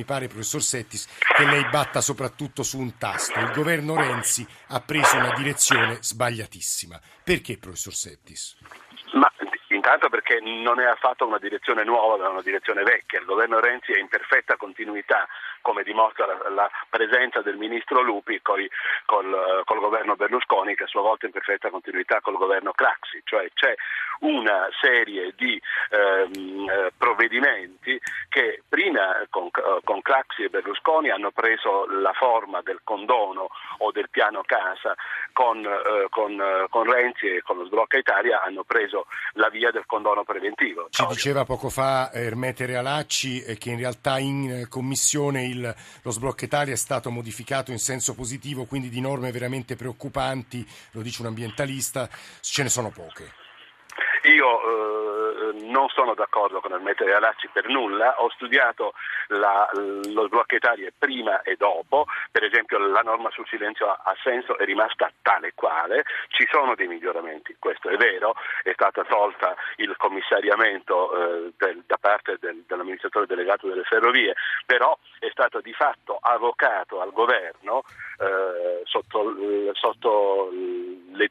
mi pare, professor Settis, che lei batta soprattutto su un tasto. Il governo Renzi ha preso una direzione sbagliatissima. Perché, professor Settis? Ma intanto perché non è affatto una direzione nuova, ma una direzione vecchia. Il governo Renzi è in perfetta continuità come dimostra la, la presenza del ministro Lupi coi, col, col, governo Berlusconi che a sua volta è in perfetta continuità col governo Craxi, cioè c'è una serie di ehm, eh, provvedimenti che prima con, con Craxi e Berlusconi hanno preso la forma del condono o del piano casa, con, eh, con, con Renzi e con lo sblocca Italia hanno preso la via del condono preventivo. Ci diceva poco fa Ermete Realacci eh, che in realtà in commissione il, lo sblocca Italia è stato modificato in senso positivo, quindi di norme veramente preoccupanti, lo dice un ambientalista, ce ne sono poche. Io eh, non sono d'accordo con il metodo Alacci per nulla, ho studiato la, lo sblocco Italia prima e dopo, per esempio la norma sul silenzio ha senso, è rimasta tale quale, ci sono dei miglioramenti, questo è vero, è stata tolta il commissariamento eh, del, da parte del, dell'amministratore delegato delle ferrovie, però è stato di fatto avocato al governo eh, sotto, sotto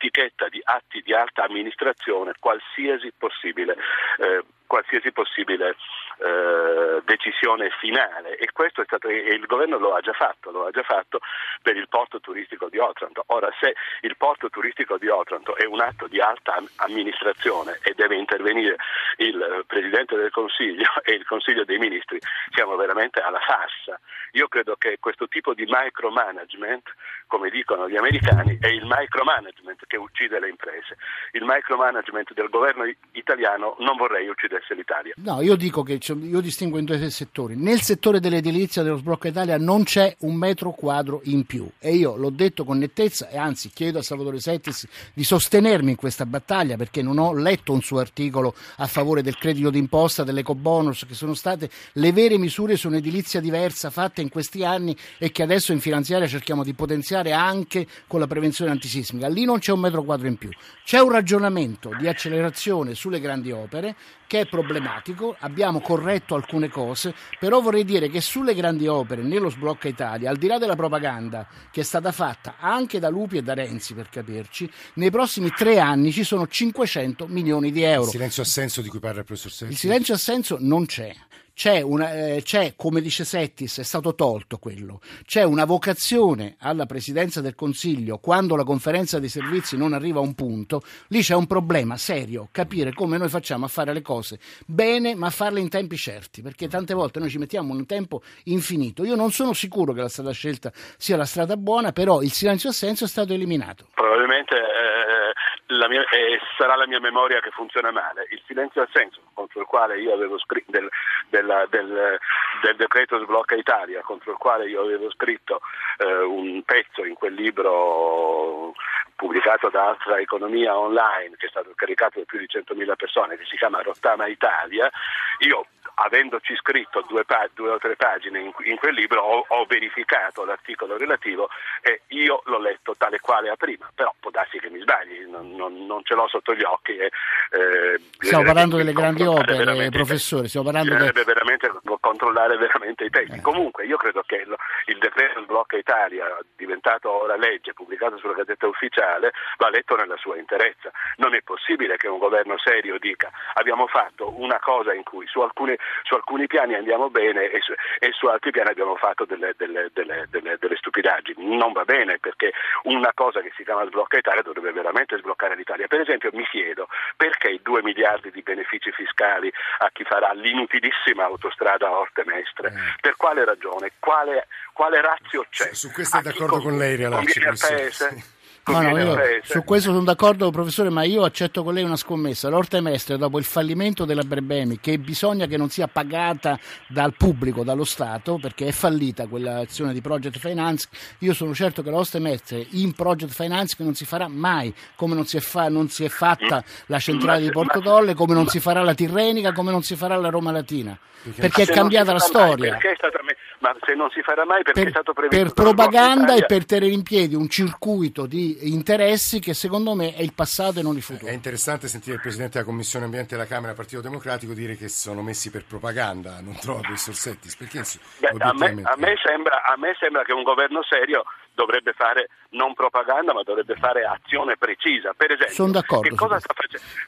l'etichetta di atti di alta amministrazione qualsiasi possibile eh, qualsiasi possibile eh, decisione finale e questo è stato e il governo lo ha già fatto, lo ha già fatto per il porto turistico di Otranto. Ora se il porto turistico di Otranto è un atto di alta amministrazione e deve intervenire il Presidente del Consiglio e il Consiglio dei Ministri, siamo veramente alla farsa. Io credo che questo tipo di micromanagement, come dicono gli americani, è il micromanagement che uccide le imprese. Il micromanagement del governo italiano non vorrei uccidere interesse l'Italia. No, io dico che io distingo in due settori. Nel settore dell'edilizia dello sblocco Italia non c'è un metro quadro in più e io l'ho detto con nettezza e anzi chiedo a Salvatore Settis di sostenermi in questa battaglia perché non ho letto un suo articolo a favore del credito d'imposta, dell'ecobonus, che sono state le vere misure su un'edilizia diversa fatte in questi anni e che adesso in finanziaria cerchiamo di potenziare anche con la prevenzione antisismica. Lì non c'è un metro quadro in più. C'è un ragionamento di accelerazione sulle grandi opere che è problematico, abbiamo corretto alcune cose, però vorrei dire che sulle grandi opere, nello sblocca Italia, al di là della propaganda che è stata fatta anche da Lupi e da Renzi per capirci, nei prossimi tre anni ci sono 500 milioni di euro. Il silenzio assenso di cui parla il professor Sergi. Il silenzio assenso non c'è. C'è, una, eh, c'è, come dice Settis, è stato tolto quello, c'è una vocazione alla Presidenza del Consiglio quando la conferenza dei servizi non arriva a un punto, lì c'è un problema serio, capire come noi facciamo a fare le cose bene ma farle in tempi certi, perché tante volte noi ci mettiamo un tempo infinito. Io non sono sicuro che la strada scelta sia la strada buona, però il silenzio assenso è stato eliminato. Probabilmente eh, mia, eh, sarà la mia memoria che funziona male. Il silenzio assenso contro il quale io avevo scritto del, del del, del, decreto sblocca Italia contro il quale io avevo scritto eh, un pezzo in quel libro pubblicato da Altra Economia Online che è stato caricato da più di 100.000 persone che si chiama Rottama Italia, io avendoci scritto due, due, o tre pagine in, in quel libro, ho, ho, verificato l'articolo relativo e io l'ho letto tale quale a prima, però può darsi che non, non, ce l'ho sotto gli occhi. E, eh, stiamo parlando delle grandi opere, professore, stiamo parlando de... veramente controllare veramente i testi. Eh. Comunque io credo che il, il decreto Sblocca Italia, diventato ora legge, pubblicato sulla Gazzetta Ufficiale, va letto nella sua interezza. Non è possibile che un governo serio dica abbiamo fatto una cosa in cui su alcune su alcuni piani andiamo bene e su, e su altri piani abbiamo fatto delle, delle, delle, delle, stupidaggini. Non va bene perché una cosa che si chiama sblocca Italia dovrebbe veramente sbloccare l'Italia. Per esempio mi chiedo perché i 2 miliardi di benefici fiscali a chi farà l'inutilissima autostrada Orte Mestre? Eh. Per quale ragione? Quale, quale razio c'è? Su questo è d'accordo con lei, Realacci. No, no, io su questo sono d'accordo, professore, ma io accetto con lei una scommessa. L'Orte Mestre, dopo il fallimento della Berbemi, che bisogna che non sia pagata dal pubblico, dallo Stato, perché è fallita quell'azione di Project Finance, io sono certo che l'Orte Mestre in Project Finance non si farà mai, come non si è, fa, non si è fatta la centrale di Porto Tolle, come non si farà la Tirrenica, come non si farà la Roma Latina, perché è cambiata la storia. Perché è stata ma se non si farà mai perché per, è stato previsto per propaganda e per tenere in piedi un circuito di interessi che secondo me è il passato e non il futuro. È interessante sentire il Presidente della Commissione Ambiente della Camera Partito Democratico dire che sono messi per propaganda, non trova professor Settis, perché Beh, a, me, a, me sembra, a me sembra che un governo serio dovrebbe fare non propaganda ma dovrebbe fare azione precisa. Per esempio, Sono d'accordo.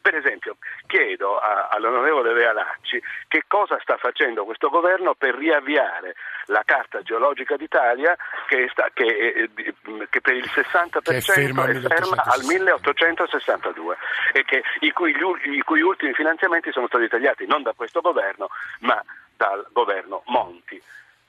per esempio chiedo a, all'onorevole Realacci che cosa sta facendo questo governo per riavviare la carta geologica d'Italia che, sta, che, eh, che per il 60% è ferma, è ferma al 1862 e che, i, cui, i cui ultimi finanziamenti sono stati tagliati non da questo governo ma dal governo Monti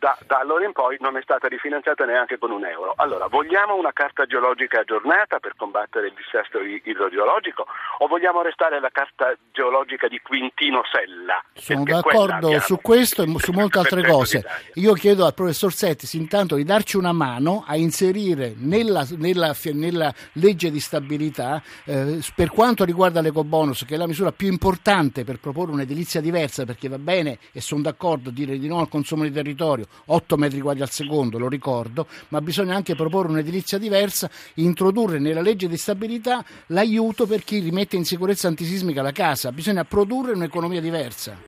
da, da, allora in poi non è stata rifinanziata neanche con un euro. Allora, vogliamo una carta geologica aggiornata per combattere il dissesto idrogeologico o vogliamo restare alla carta geologica di Quintino Sella? Sono d'accordo su questo e su molte altre cose. Io chiedo al professor Settis intanto di darci una mano a inserire nella, nella, nella legge di stabilità, eh, per quanto riguarda l'ecobonus, che è la misura più importante per proporre un'edilizia diversa, perché va bene e sono d'accordo dire di no al consumo di territorio, 8 metri quadri al secondo, lo ricordo, ma bisogna anche proporre un'edilizia diversa, introdurre nella legge di stabilità l'aiuto per chi rimette in sicurezza antisismica la casa, bisogna produrre un'economia diversa.